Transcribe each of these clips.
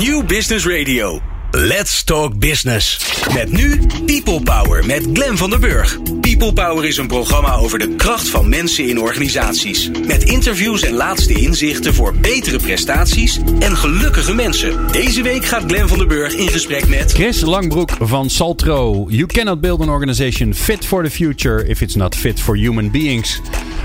New Business Radio. Let's Talk Business. Met nu People Power met Glen van der Burg. People Power is een programma over de kracht van mensen in organisaties. Met interviews en laatste inzichten voor betere prestaties en gelukkige mensen. Deze week gaat Glen van der Burg in gesprek met... Chris Langbroek van Saltro. You cannot build an organization fit for the future if it's not fit for human beings.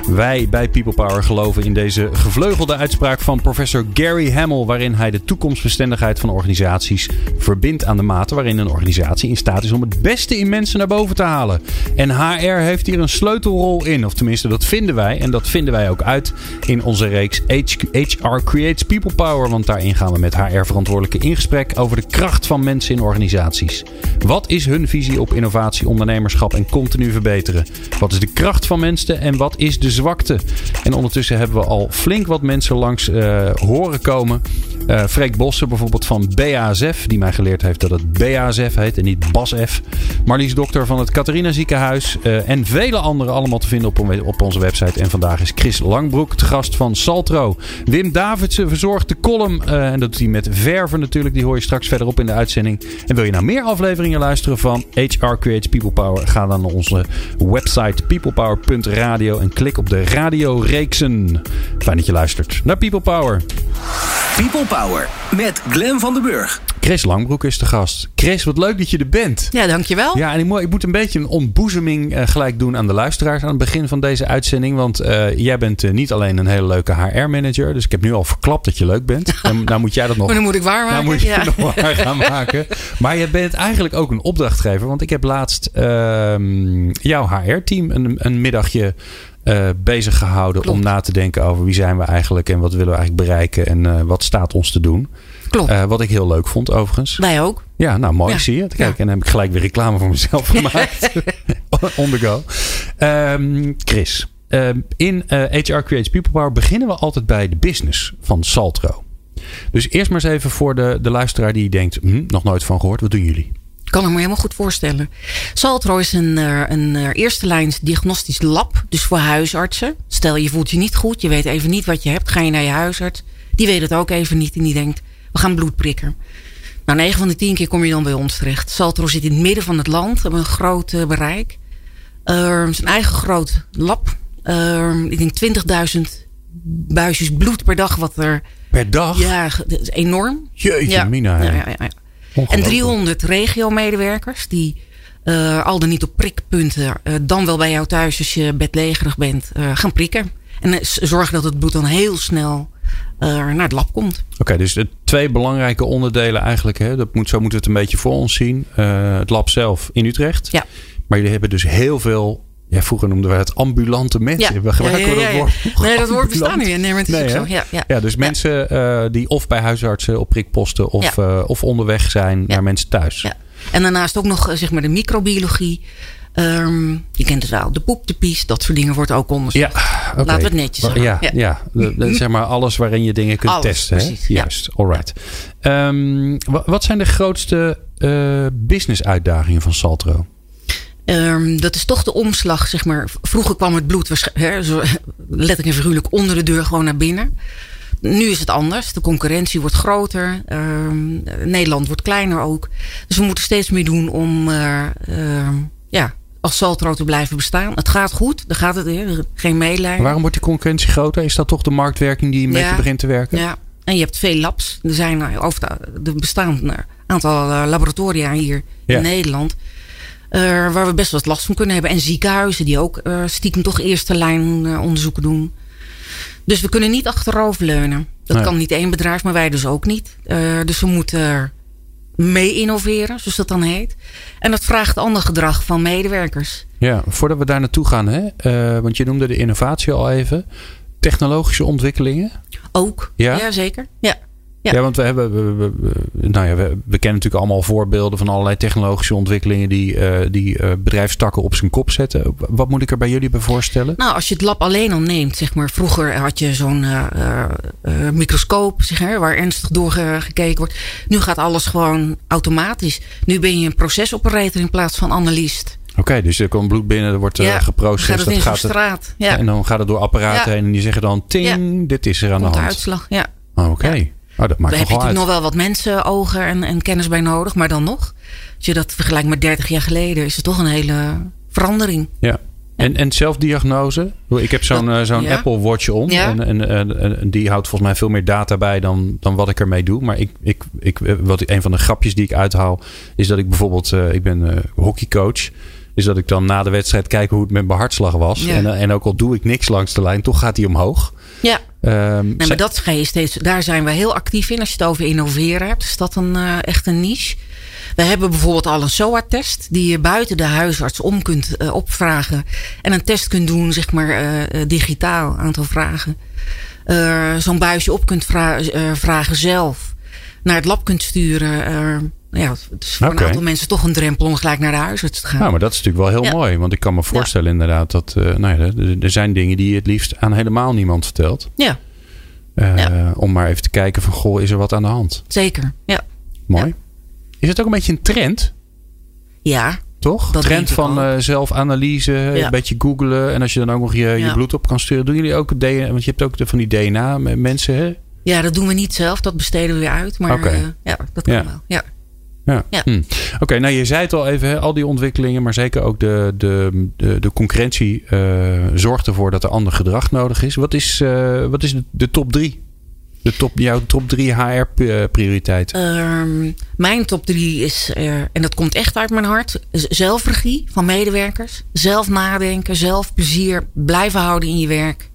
Wij bij People Power geloven in deze gevleugelde uitspraak van professor Gary Hamel, waarin hij de toekomstbestendigheid van organisaties verbindt aan de mate waarin een organisatie in staat is om het beste in mensen naar boven te halen. En HR heeft hier een sleutelrol in, of tenminste dat vinden wij en dat vinden wij ook uit in onze reeks HR Creates People Power, want daarin gaan we met HR-verantwoordelijke in gesprek over de kracht van mensen in organisaties. Wat is hun visie op innovatie, ondernemerschap en continu verbeteren? Wat is de kracht van mensen en wat is de zwakte? En ondertussen hebben we al flink wat mensen langs uh, horen komen. Uh, Freek Bossen bijvoorbeeld van BASF, die mij heeft dat het BASF heet en niet BASF. Marlies Dokter van het Catharina Ziekenhuis uh, en vele anderen allemaal te vinden op, op onze website. En vandaag is Chris Langbroek, de gast van Saltro. Wim Davidsen verzorgt de column uh, en dat doet hij met verven natuurlijk. Die hoor je straks verderop in de uitzending. En wil je nou meer afleveringen luisteren van HR Creates People Power? Ga dan naar onze website peoplepower.radio en klik op de radioreeksen. Fijn dat je luistert naar People Power. People Power met Glen van den Burg. Chris Langbroek is de gast. Chris, wat leuk dat je er bent. Ja, dankjewel. Ja, en ik moet, ik moet een beetje een ontboezeming uh, gelijk doen aan de luisteraars aan het begin van deze uitzending. Want uh, jij bent uh, niet alleen een hele leuke HR-manager. Dus ik heb nu al verklapt dat je leuk bent. En nou moet jij dat nog. Maar dan moet ik waar maken. Nou moet je ja. nog waar gaan maken. Maar je bent eigenlijk ook een opdrachtgever. Want ik heb laatst ehm, jouw HR-team een, een middagje uh, bezig gehouden Klopt. om na te denken over wie zijn we eigenlijk en wat willen we eigenlijk bereiken en uh, wat staat ons te doen. Klopt. Uh, wat ik heel leuk vond overigens. Wij ook. Ja, nou mooi Ja. zie je. Kijk, Ja. en dan heb ik gelijk weer reclame voor mezelf gemaakt. On the go. Ehm, Chris, ehm, in eh, HR Creates People Power beginnen we altijd bij de business van Saltro. Dus eerst maar eens even voor de, de luisteraar die denkt, hm, nog nooit van gehoord. Wat doen jullie? Ik kan ik me helemaal goed voorstellen. Saltro is een, eh, een eh, eerste lijns diagnostisch lab. Dus voor huisartsen. Stel je voelt je niet goed. Je weet even niet wat je hebt. Ga je naar je huisarts. Die weet het ook even niet. En die denkt, we gaan bloed prikken. Nou, 9 van de 10 keer kom je dan bij ons terecht. Saltro zit in het midden van het land. Hebben een groot eh, bereik. Uh, is een eigen groot lab. Uh, ik denk 20.000 buisjes bloed per dag. Wat er, Per dag? ja, dat is enorm. Jeetje, Ja. Mina. ja, ja, ja. En Ongelooflijk. 300 regio-medewerkers die uh, al dan niet op prikpunten, uh, dan wel bij jou thuis als je bedlegerig bent, uh, gaan prikken. En zorgen dat het bloed dan heel snel naar het lab komt. Oké, okay, dus de twee belangrijke onderdelen eigenlijk. Hè, dat moet, zo moeten we het een beetje voor ons zien. Het lab zelf in Utrecht. Ja. Maar jullie hebben dus heel veel... Ja, vroeger noemden we het ambulante mensen. Ja. We gebruiken ja, ja, ja, dat woord. Nee, dat woord bestaat niet. Nee, maar het is Nee, ook hè? zo. Ja, ja. Ja, dus mensen uh, die of bij huisartsen op prikposten... of, uh, of onderweg zijn naar mensen thuis. Ja. En daarnaast ook nog eh, zeg maar de microbiologie. Um, je kent het wel. De poep, de pies. Dat soort dingen wordt ook onderzocht. Ja, okay. Laten we het netjes zeggen. Ja, ja. ja. De, de, zeg maar alles waarin je dingen kunt Alles, testen. precies, hè? ja. Juist, alright. Um, wat zijn de grootste uh, business uitdagingen van Saltro? Um, dat is toch de omslag, zeg maar. Vroeger kwam het bloed, hè, zo, letterlijk en figuurlijk, onder de deur gewoon naar binnen. Nu is het anders. De concurrentie wordt groter. Um, Nederland wordt kleiner ook. Dus we moeten steeds meer doen om uh, uh, ja, als Saltro te blijven bestaan. Het gaat goed. Daar gaat het geen meelijden. Waarom wordt die concurrentie groter? Is dat toch de marktwerking die een ja, begint te werken? Ja. En je hebt veel labs. Er zijn uh, over de, er bestaan een aantal uh, laboratoria hier ja. in Nederland. Uh, waar we best wat last van kunnen hebben. En ziekenhuizen die ook uh, stiekem toch eerste lijn uh, onderzoeken doen. Dus we kunnen niet achteroverleunen. Dat nee. kan niet één bedrijf, maar wij dus ook niet. dus we moeten mee innoveren, zoals dat dan heet. En dat vraagt ander gedrag van medewerkers. Ja, voordat we daar naartoe gaan, hè? want je noemde de innovatie al even. Technologische ontwikkelingen? Ook, ja, ja zeker. Ja. Ja. ja, want we hebben, we, we, we, nou ja, we, kennen natuurlijk allemaal voorbeelden van allerlei technologische ontwikkelingen die, uh, die uh, bedrijfstakken op zijn kop zetten. Wat moet ik er bij jullie bij voorstellen? Nou, als je het lab alleen al neemt, zeg maar, vroeger had je zo'n uh, microscoop, zeg maar, waar ernstig doorgekeken wordt. Nu gaat alles gewoon automatisch. Nu ben je een procesoperator in plaats van analist. Oké, okay, dus er komt bloed binnen, er wordt ja, geprocessed. Gaat het in dat gaat straat. Ja. En dan gaat het door apparaten heen en die zeggen dan: ting, dit is er aan komt de hand. De uitslag, ja. Oké. Okay. Oh, dat maakt Daar heb je natuurlijk nog wel wat mensen, ogen en, en kennis bij nodig. Maar dan nog, als je dat vergelijkt met 30 jaar geleden, is het toch een hele verandering. Ja. En, en zelfdiagnose? Ik heb zo'n eh, zo'n Ja. Apple Watch om. Ja. En, en, en, en die houdt volgens mij veel meer data bij dan, dan wat ik ermee doe. Maar ik, ik, ik, eh, wat, een van de grapjes die ik uithaal... is dat ik bijvoorbeeld... eh, ik ben hockeycoach. Is dat ik dan na de wedstrijd kijk hoe het met mijn hartslag was. Ja. En, en ook al doe ik niks langs de lijn... toch gaat die omhoog. Ja, Ehm, nee, maar dat ga je steeds, daar zijn we heel actief in. Als je het over innoveren hebt, is dat een, eh, echt een niche. We hebben bijvoorbeeld al een SOA-test die je buiten de huisarts om kunt eh, opvragen. En een test kunt doen, zeg maar, eh, digitaal, aantal vragen. Zo'n buisje op kunt vra- vragen zelf. Naar het lab kunt sturen. Eh, ja, het is voor een aantal mensen toch een drempel om gelijk naar de huisarts te gaan. Nou, maar dat is natuurlijk wel heel Ja. mooi. Want ik kan me voorstellen inderdaad dat... eh, nou ja, er, er zijn dingen die je het liefst aan helemaal niemand vertelt. Ja, Eh, Ja. Om maar even te kijken van... Goh, is er wat aan de hand? zeker. Ja, Mooi. Is het ook een beetje een trend? ja Toch? Dat trend van eh, zelfanalyse, een beetje googlen. En als je dan ook nog je, je bloed op kan sturen. Doen jullie ook DNA? Want je hebt ook de, van die DNA-mensen, hè? Ja, dat doen we niet zelf. Dat besteden we weer uit. Maar ja, dat kan wel. Ja. Ja. Ja. Hm. Oké, nou je zei het al even, hè, al die ontwikkelingen, maar zeker ook de, de, de, de concurrentie eh, zorgt ervoor dat er ander gedrag nodig is. Wat is, eh, wat is de, de top drie? De top, jouw top drie HR-prioriteiten? Ehm, mijn top drie is, eh, en dat komt echt uit mijn hart, zelfregie van medewerkers. Zelf nadenken, zelf plezier blijven houden in je werk.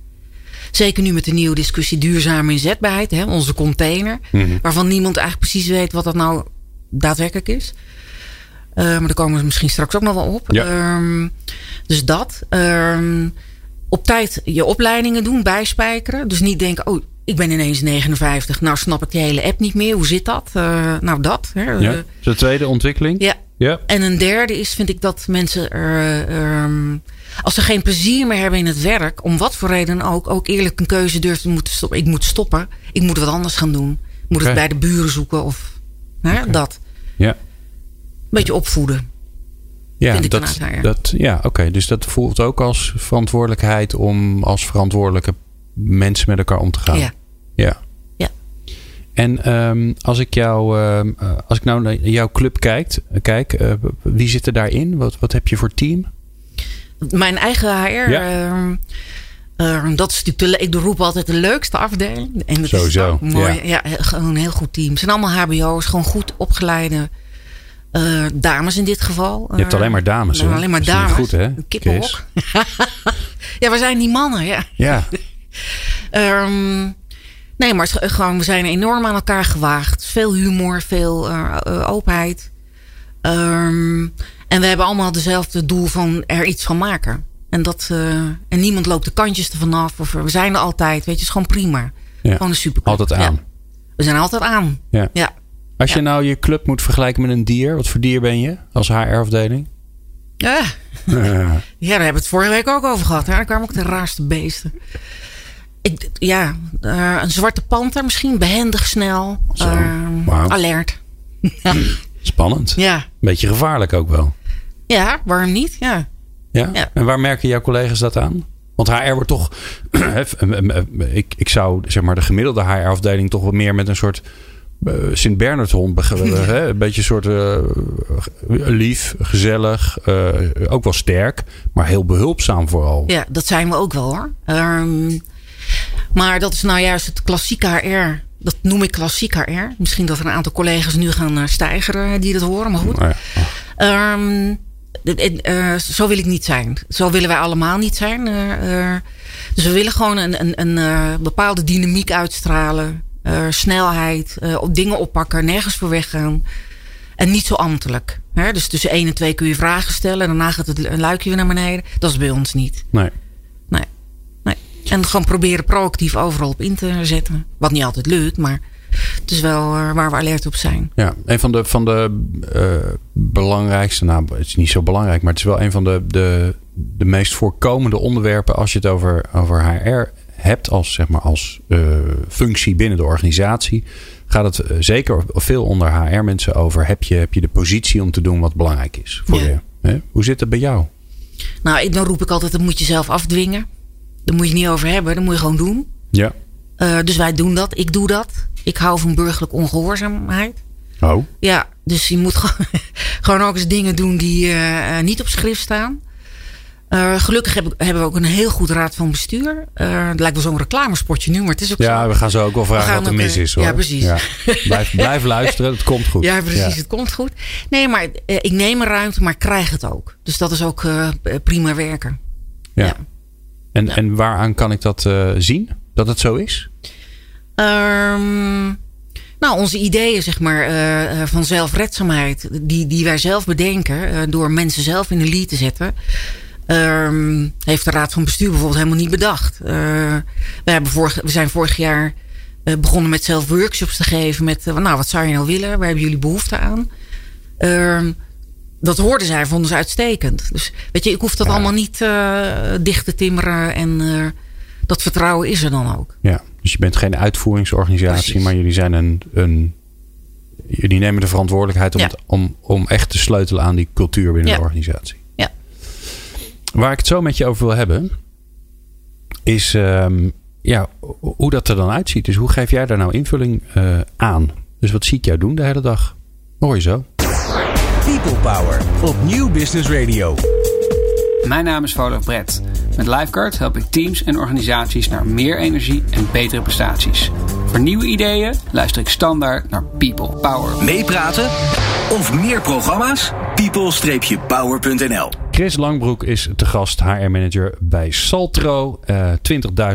Zeker nu met de nieuwe discussie duurzame inzetbaarheid, hè, onze container. Mhm. Waarvan niemand eigenlijk precies weet wat dat nou daadwerkelijk is. Eh, maar daar komen we misschien straks ook nog wel op. Ja. Ehm, dus dat. Ehm, op tijd je opleidingen doen, bijspijkeren. Dus niet denken, oh, ik ben ineens 59. Nou snap ik die hele app niet meer. Hoe zit dat? Eh, nou, dat. Hè. ja. Eh, De tweede ontwikkeling? ja. Ja. En een derde is, vind ik, dat mensen ehm, als ze geen plezier meer hebben in het werk, om wat voor reden ook, ook eerlijk een keuze durven te moeten stoppen. Ik moet stoppen. Ik moet wat anders gaan doen. Ik moet het bij de buren zoeken of hè, Oké. dat. Ja. Een beetje opvoeden. Ja, dat, dat, ja oké. Dus dat voelt ook als verantwoordelijkheid om als verantwoordelijke mensen met elkaar om te gaan. Ja. Ja. Ja. En ehm, als ik jou, ehm, eh, als ik nou naar jouw club kijkt, kijk, eh, wie zit er daarin? Wat, wat heb je voor team? Mijn eigen HR. Ja. ehm, ehm, dat is natuurlijk, de, ik roep altijd de leukste afdeling. En dat Sowieso, is ook mooi. ja. Ja. gewoon een heel goed team. Het zijn allemaal HBO's, gewoon goed opgeleide eh, dames in dit geval. Je hebt alleen maar dames, alleen maar dames. goed, hè, Een kippenhok. Ja, we zijn die mannen, ja. Ja. Ehm, nee, maar het gewoon, we zijn enorm aan elkaar gewaagd. Veel humor, veel eh, eh, openheid. Ehm, en we hebben allemaal dezelfde doel van er iets van maken. En, dat, eh, en niemand loopt de kantjes ervan af. Of we zijn er altijd. Weet je, is gewoon prima. Ja. Gewoon een super. Altijd aan. We zijn altijd aan. Ja. Ja. Als je nou je club moet vergelijken met een dier, wat voor dier ben je als HR-afdeling? Ja. Ja, daar hebben we het vorige week ook over gehad. Hè? Daar kwamen ook de raarste beesten. Ik, ja, eh, een zwarte panter misschien. Behendig, snel. Ehm. Alert. Spannend. Ja. Beetje gevaarlijk ook wel. ja, waarom niet? Ja. Ja? Ja. En waar merken jouw collega's dat aan? Want HR wordt toch. ik, ik zou zeg maar de gemiddelde HR-afdeling toch wel meer met een soort. eh, Sint-Bernard-hond. bege- hè, Een beetje een soort. eh, lief, gezellig. eh, ook wel sterk. Maar heel behulpzaam vooral. ja, dat zijn we ook wel hoor. Ehm, maar dat is nou juist het klassieke HR. Dat noem ik klassiek HR. Misschien dat er een aantal collega's nu gaan eh, stijgeren die dat horen. Maar goed. Ja. Ehm, eh, zo wil ik niet zijn. Zo willen wij allemaal niet zijn. Eh, eh, dus we willen gewoon een, een, een bepaalde dynamiek uitstralen. snelheid, op dingen oppakken, nergens voor weggaan. En niet zo ambtelijk. Hè? Dus tussen één en twee kun je vragen stellen. En daarna gaat het luikje weer naar beneden. Dat is bij ons niet. Nee. Nee. nee. En gewoon proberen proactief overal op in te zetten. Wat niet altijd lukt, maar het is wel eh, waar we alert op zijn. Ja, een van de, van de eh, belangrijkste, nou, het is niet zo belangrijk, maar het is wel een van de, de, de meest voorkomende onderwerpen als je het over, over HR hebt als, zeg maar, als eh, functie binnen de organisatie. Gaat het zeker veel onder HR-mensen over. Heb je, heb je de positie om te doen wat belangrijk is voor Ja. je? Hè? Hoe zit het bij jou? Nou, dan roep ik altijd, dat moet je zelf afdwingen. Daar moet je het niet over hebben, dat moet je gewoon doen. Ja. Dus wij doen dat, ik doe dat. Ik hou van burgerlijke ongehoorzaamheid. Oh. Ja, dus je moet gewoon, gewoon ook eens dingen doen die uh, niet op schrift staan. Uh, gelukkig heb, hebben we ook een heel goed raad van bestuur. Uh, het lijkt wel zo'n reclamespotje nu, maar het is ook ja, zo. we gaan zo ook wel vragen wat er mis is. Hoor. Ja, precies. Ja. Blijf, blijf luisteren, het komt goed. Ja, precies, het komt goed. Nee, maar uh, ik neem een ruimte, maar ik krijg het ook. Dus dat is ook prima werken. Ja. ja. En, en waaraan kan ik dat zien, dat het zo is? Um, nou, onze ideeën zeg maar, uh, van zelfredzaamheid, die, die wij zelf bedenken, uh, door mensen zelf in de lead te zetten, uh, heeft de Raad van Bestuur bijvoorbeeld helemaal niet bedacht. we, hebben vorig, we zijn vorig jaar begonnen met zelf workshops te geven met, nou, wat zou je nou willen? Waar hebben jullie behoefte aan? Ehm, dat hoorden zij, vonden ze uitstekend. Dus weet je, ik hoef dat ja. allemaal niet dicht te timmeren en dat vertrouwen is er dan ook. Ja, dus je bent geen uitvoeringsorganisatie, Precies. maar jullie zijn een, een. Jullie nemen de verantwoordelijkheid om, Ja. het- om, om echt te sleutelen aan die cultuur binnen Ja. de organisatie. Ja. Waar ik het zo met je over wil hebben, is ehm, ja, hoe dat er dan uitziet. Dus hoe geef jij daar nou invulling eh, aan? Dus wat zie ik jou doen de hele dag? Hoor je zo? People Power op Nieuw Business Radio. Mijn naam is Volo Brett. Met Lifeguard help ik teams en organisaties naar meer energie en betere prestaties. Voor nieuwe ideeën luister ik standaard naar People Power. Meepraten of meer programma's? people-power.nl Chris Langbroek is te gast, HR-manager bij Saltro. Eh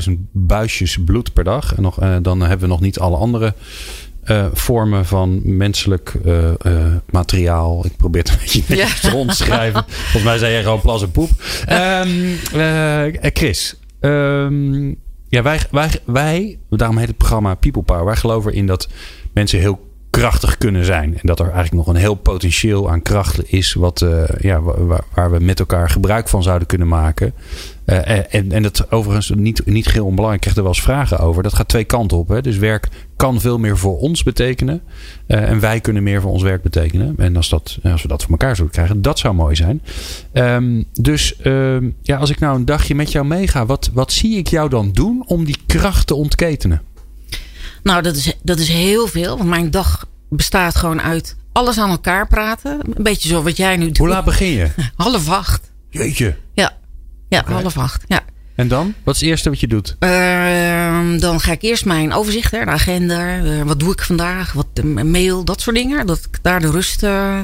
20.000 buisjes bloed per dag. En nog, eh, dan hebben we nog niet alle andere eh, vormen van menselijk eh, eh, materiaal. Ik probeer het een beetje Ja. netjes te rondschrijven. Volgens mij zei jij gewoon plas en poep. Ehm, eh, Chris, ehm, ja, wij, wij, wij, daarom heet het programma People Power. Wij geloven erin dat mensen heel krachtig kunnen zijn. En dat er eigenlijk nog een heel potentieel aan kracht is. Wat, ja, wa- waar, waar we met elkaar gebruik van zouden kunnen maken. Eh, en, en dat overigens niet, niet heel onbelangrijk. Ik krijg er wel eens vragen over. Dat gaat twee kanten op. Hè? Dus werk kan veel meer voor ons betekenen. Eh, en wij kunnen meer voor ons werk betekenen. En als, dat, als we dat voor elkaar zouden krijgen, dat zou mooi zijn. Ehm, dus ehm, ja, als ik nou een dagje met jou meega, wat, wat zie ik jou dan doen om die kracht te ontketenen? Nou, dat is, dat is heel veel. Want mijn dag bestaat gewoon uit alles aan elkaar praten. Een beetje zo wat jij nu doet. Hoe laat begin je? Half acht. Jeetje. Ja, ja half acht. Ja. En dan? Wat is het eerste wat je doet? Ehm, dan ga ik eerst mijn overzicht, hè, de agenda. eh, wat doe ik vandaag? Wat eh, mail, dat soort dingen. Dat ik daar de rust eh,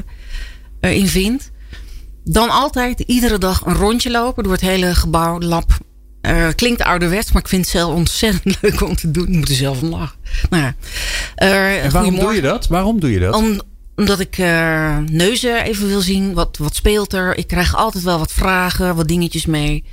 in vind. Dan altijd iedere dag een rondje lopen door het hele gebouw, lab. Eh, klinkt ouderwets, maar ik vind het zelf ontzettend leuk om te doen. Ik moet er zelf om lachen. Nou ja. Eh, En waarom doe je dat? Waarom doe je dat? Om, omdat ik eh, neuzen even wil zien. Wat, wat speelt er? Ik krijg altijd wel wat vragen, wat dingetjes mee.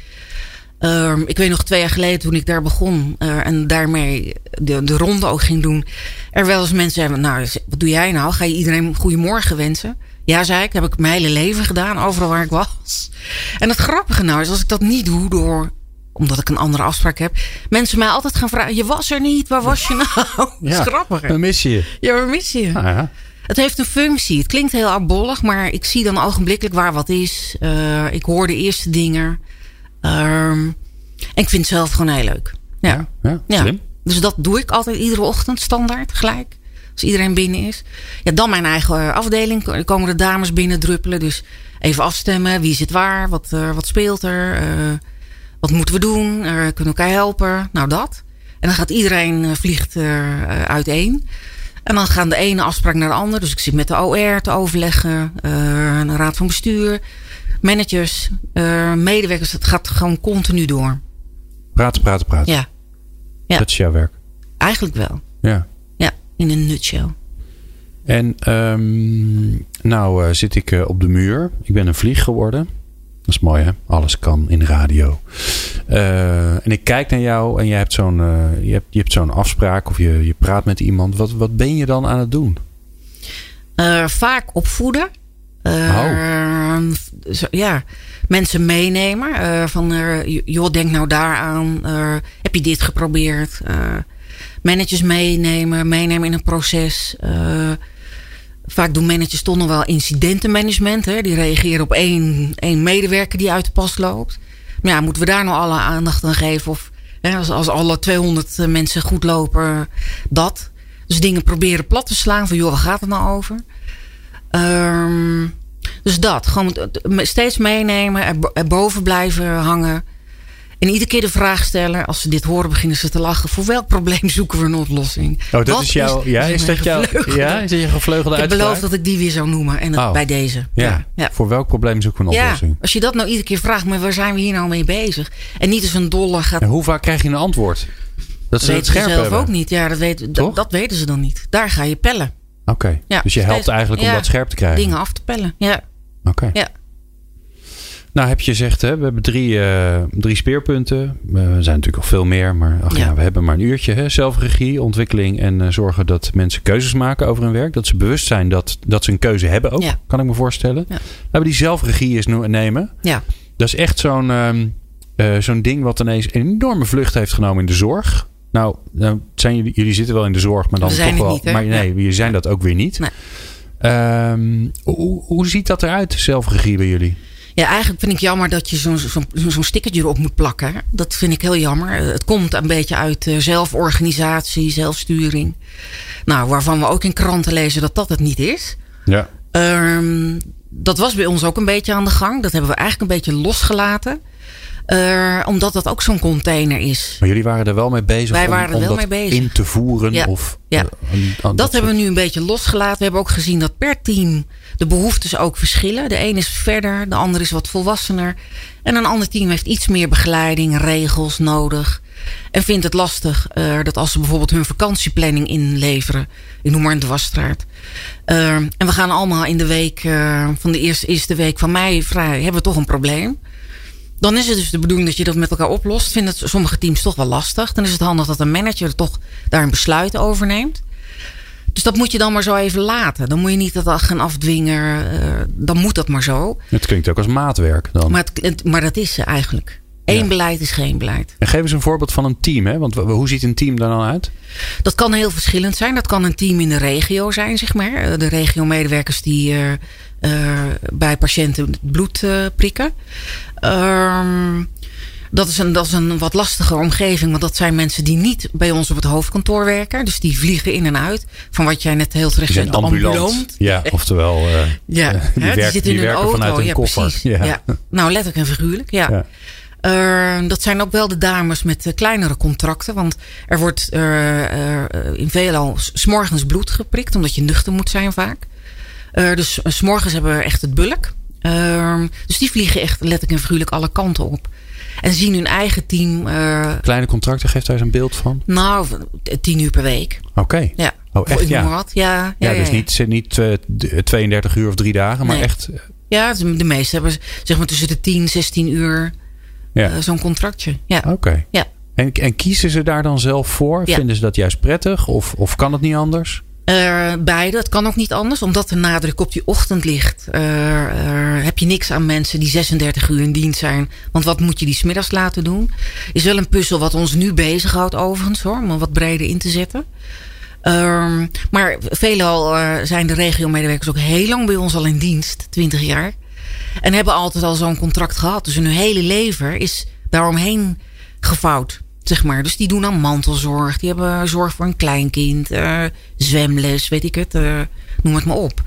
Ehm, ik weet nog twee jaar geleden toen ik daar begon eh, en daarmee de, de ronde ook ging doen. Er wel eens mensen zeggen, nou wat doe jij nou? Ga je iedereen goedemorgen wensen? Ja, zei ik, heb ik mijn hele leven gedaan, overal waar ik was. En het grappige nou is, als ik dat niet doe door omdat ik een andere afspraak heb. Mensen mij altijd gaan vragen, je was er niet, waar was je nou? Dat is grappig. hè? Dan mis je. Ja, waar mis je? Nou ja. Het heeft een functie. Het klinkt heel oudbollig, maar ik zie dan ogenblikkelijk waar wat is. Eh, ik hoor de eerste dingen. Ehm, en ik vind het zelf gewoon heel leuk. Ja. Ja, slim. Dus dat doe ik altijd iedere ochtend standaard gelijk. Als iedereen binnen is. Ja, dan mijn eigen eh, afdeling. Er komen de dames binnen druppelen. Dus even afstemmen. Wie zit waar? Wat, eh, wat speelt er? Wat moeten we doen? Kunnen we elkaar helpen? Nou, dat. En dan gaat iedereen vliegt uiteen. En dan gaan de ene afspraak naar de andere. Dus ik zit met de OR te overleggen. eh een raad van bestuur. Managers. eh, medewerkers. Het gaat gewoon continu door. Praten, praten, praten. Ja, ja. Dat is jouw werk. eigenlijk wel. Ja. Ja, in een nutshell. En ehm, nou eh, zit ik op de muur. Ik ben een vlieg geworden. Dat is mooi hè. Alles kan in radio. Eh, en ik kijk naar jou en je hebt zo'n, eh, je hebt, je hebt zo'n afspraak of je, je praat met iemand. Wat, wat ben je dan aan het doen? Eh, vaak opvoeden. Zo- ja, mensen meenemen. van, joh, denk nou daaraan. Heb je dit geprobeerd? Managers meenemen. Meenemen in een proces. Eh, vaak doen managers toch nog wel incidentenmanagement. Hè? Die reageren op één, één medewerker die uit de pas loopt. Maar ja, moeten we daar nou alle aandacht aan geven? Of als, als alle 200 mensen goed lopen, dat. Dus dingen proberen plat te slaan. Van joh, waar gaat het nou over? Ehm, dus dat. Gewoon steeds meenemen. Er, erboven blijven hangen. En iedere keer de vraag stellen, als ze dit horen, beginnen ze te lachen. Voor welk probleem zoeken we een oplossing? Oh, dat is jouw. Ja, is dat jouw. Ja, is dat je gevleugelde Ik heb beloofd dat ik die weer zou noemen. En oh. bij deze. Ja. ja. Voor welk probleem zoeken we een oplossing? Als je dat nou iedere keer vraagt, maar waar zijn we hier nou mee bezig? En niet eens een dolle gaat. En hoe vaak krijg je een antwoord? Dat ze het scherp ze zelf hebben. ook niet. Ja, dat, weet, dat, dat, weten ze dan niet. Daar ga je pellen. Oké. Ja, dus je helpt eigenlijk om dat scherp te krijgen. Dingen af te pellen. Ja. Oké. Ja. Nou, heb je gezegd, hè, we hebben drie, uh, drie speerpunten. Uh, er zijn natuurlijk al veel meer, maar ach, ja. we hebben maar een uurtje. Hè? Zelfregie, ontwikkeling en uh, zorgen dat mensen keuzes maken over hun werk. Dat ze bewust zijn dat, dat ze een keuze hebben ook, ja. kan ik me voorstellen. Ja. We die zelfregie eens nemen. Ja. Dat is echt zo'n ehm, zo'n ding wat ineens een enorme vlucht heeft genomen in de zorg. Nou, nou zijn jullie, jullie zitten wel in de zorg, maar dan toch wel. Niet, maar nee, jullie zijn dat ook weer niet. Nee. Um, hoe, hoe ziet dat eruit, zelfregie bij jullie? Ja, eigenlijk vind ik jammer dat je zo'n zo'n zo'n stickertje erop moet plakken. Dat vind ik heel jammer. Het komt een beetje uit uh, zelforganisatie, zelfsturing. Nou, waarvan we ook in kranten lezen dat dat het niet is. Ja. Um, dat was bij ons ook een beetje aan de gang. Dat hebben we eigenlijk een beetje losgelaten. Uh, omdat dat ook zo'n container is. Maar jullie waren er wel mee bezig Wij om, waren er wel mee bezig. in te voeren? Ja, of, ja. Uh, dat, hebben we nu een beetje losgelaten. We hebben ook gezien dat per team de behoeftes ook verschillen. De een is verder, de ander is wat volwassener. En een ander team heeft iets meer begeleiding, regels nodig. En vindt het lastig uh, dat als ze bijvoorbeeld hun vakantieplanning inleveren. Ik noem maar een dwarsstraat. Uh, en we gaan allemaal in de week van de eerste, eerste week van mei vrij. Hebben we toch een probleem. Dan is het dus de bedoeling dat je dat met elkaar oplost. Vinden sommige teams toch wel lastig. Dan is het handig dat een manager toch daar een besluit over neemt. Dus dat moet je dan maar zo even laten. Dan moet je niet dat gaan afdwingen. Uh, dan moet dat maar zo. Het klinkt ook als maatwerk dan. Maar, het, maar dat is ze eigenlijk. Eén beleid is geen beleid. En geef eens een voorbeeld van een team. Hè? Want hoe ziet een team er dan uit? Dat kan heel verschillend zijn. Dat kan een team in de regio zijn, zeg maar. Eh, de regio-medewerkers die uh, bij patiënten bloed prikken. Um, dat is, een, dat is een wat lastige omgeving, want dat zijn mensen die niet bij ons op het hoofdkantoor werken. Dus die vliegen in en uit. Van wat jij net heel terecht zei, ambulant. Ja, oftewel. Uh, ja, die, hè, die zitten in een auto. ja, koffer. precies. Ja. ja. Nou, letterlijk en figuurlijk. Ja. ja. Uh, dat zijn ook wel de dames met uh, kleinere contracten. Want er wordt uh, in veelal s'morgens bloed geprikt, omdat je nuchter moet zijn vaak. Dus s'morgens hebben we echt het bulk. Ehm, dus die vliegen echt letterlijk en figuurlijk alle kanten op. En zien hun eigen team. Uh, Kleine contracten, geeft daar eens een beeld van? Nou, tien uur per week. Oké. Ja. Oh, echt? Ja. Wat. Ja, ja, ja, dus niet, niet uh, eh, 32 uur of drie dagen, maar echt. Eh, ja, de meeste hebben zeg maar tussen de 10, 16 uur ja. zo'n contractje. Ja. Oké. Ja. En, en kiezen ze daar dan zelf voor? Vinden ze dat juist prettig? Of, of kan het niet anders? Uh, beide, het kan ook niet anders. Omdat de nadruk op die ochtend ligt. Uh, uh, heb je niks aan mensen die 36 uur in dienst zijn. Want wat moet je die smiddags laten doen? Is wel een puzzel wat ons nu bezighoudt overigens hoor. Om wat breder in te zetten. Uh, maar veelal zijn de regio-medewerkers ook heel lang bij ons al in dienst. 20 jaar. En hebben altijd al zo'n contract gehad. Dus hun hele leven is daaromheen gevouwd. Zeg maar. Dus die doen dan mantelzorg. Die hebben zorg voor een kleinkind. Uh, zwemles, weet ik het. Uh, noem het maar op.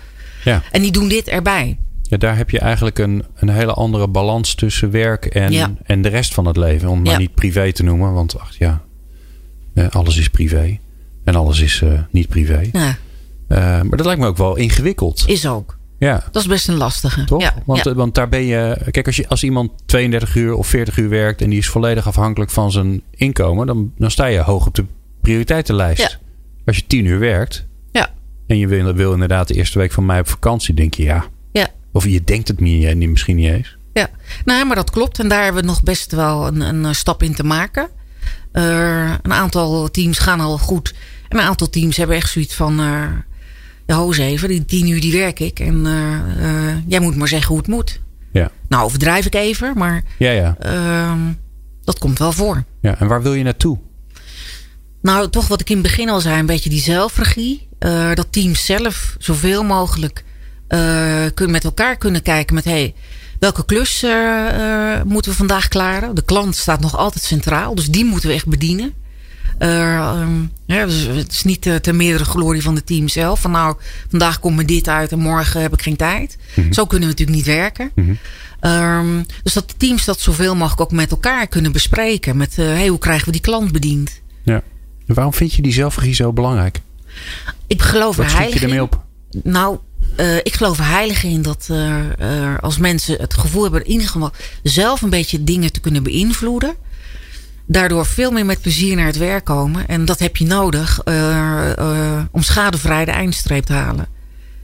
Ja. En die doen dit erbij. Ja, daar heb je eigenlijk een, een hele andere balans tussen werk en, en de rest van het leven. Om maar niet privé te noemen. Want ach, ja, alles is privé. En alles is uh, niet privé. Ja. maar dat lijkt me ook wel ingewikkeld. Is ook. Ja. Dat is best een lastige. Toch? Ja, want, ja. want daar ben je. Kijk, als, je, als iemand 32 uur of 40 uur werkt en die is volledig afhankelijk van zijn inkomen, dan, dan sta je hoog op de prioriteitenlijst. Ja. Als je 10 uur werkt ja. en je wil, wil inderdaad de eerste week van mei op vakantie, denk je ja. ja. Of je denkt het niet, niet, misschien niet eens. Ja, nou, maar dat klopt. En daar hebben we nog best wel een, een stap in te maken. Uh, een aantal teams gaan al goed. En een aantal teams hebben echt zoiets van. Uh, eens even, die tien uur die werk ik. En uh, uh, jij moet maar zeggen hoe het moet. Ja. Nou, overdrijf ik even, maar ja, ja. Uh, dat komt wel voor. Ja, en waar wil je naartoe? Nou, toch wat ik in het begin al zei, een beetje die zelfregie. Uh, dat teams zelf zoveel mogelijk kunnen met elkaar kunnen kijken met... Hey, welke klus moeten we vandaag klaren? De klant staat nog altijd centraal, dus die moeten we echt bedienen. Uh, um, ja, dus het is niet uh, ter meerdere glorie van het team zelf. Van nou, vandaag komt me dit uit en morgen heb ik geen tijd. Mhm. Zo kunnen we natuurlijk niet werken. Mhm. Um, dus dat de teams dat zoveel mogelijk ook met elkaar kunnen bespreken. Met uh, hey, hoe krijgen we die klant bediend? Ja. En waarom vind je die zelfregie zo belangrijk? Ik geloof Wat er schiet je heilig ermee op? Nou, uh, ik geloof heilig in dat uh, uh, als mensen het gevoel hebben in ieder geval zelf een beetje dingen te kunnen beïnvloeden. Daardoor veel meer met plezier naar het werk komen. En dat heb je nodig om schadevrij de eindstreep te halen.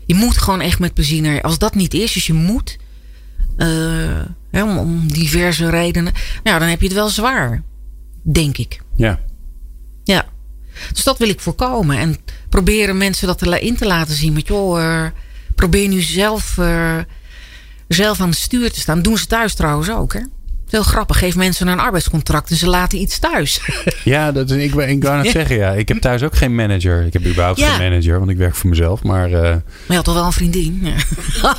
Je moet gewoon echt met plezier naar. Als dat niet is, dus je moet. Hè, om, om, diverse redenen. Nou, dan heb je het wel zwaar. Denk ik. Ja. Ja. Dus dat wil ik voorkomen. En proberen mensen dat in te laten zien. Met joh, probeer nu zelf, zelf aan het stuur te staan. Doen ze thuis trouwens ook. Hè? Heel grappig. Geef mensen een arbeidscontract en ze laten iets thuis. Ja, dat, ik, ik wou net zeggen. Ja. Ik heb thuis ook geen manager. Ik heb überhaupt Ja. geen manager, want ik werk voor mezelf. Maar eh, Maar je had toch wel een vriendin? Ja.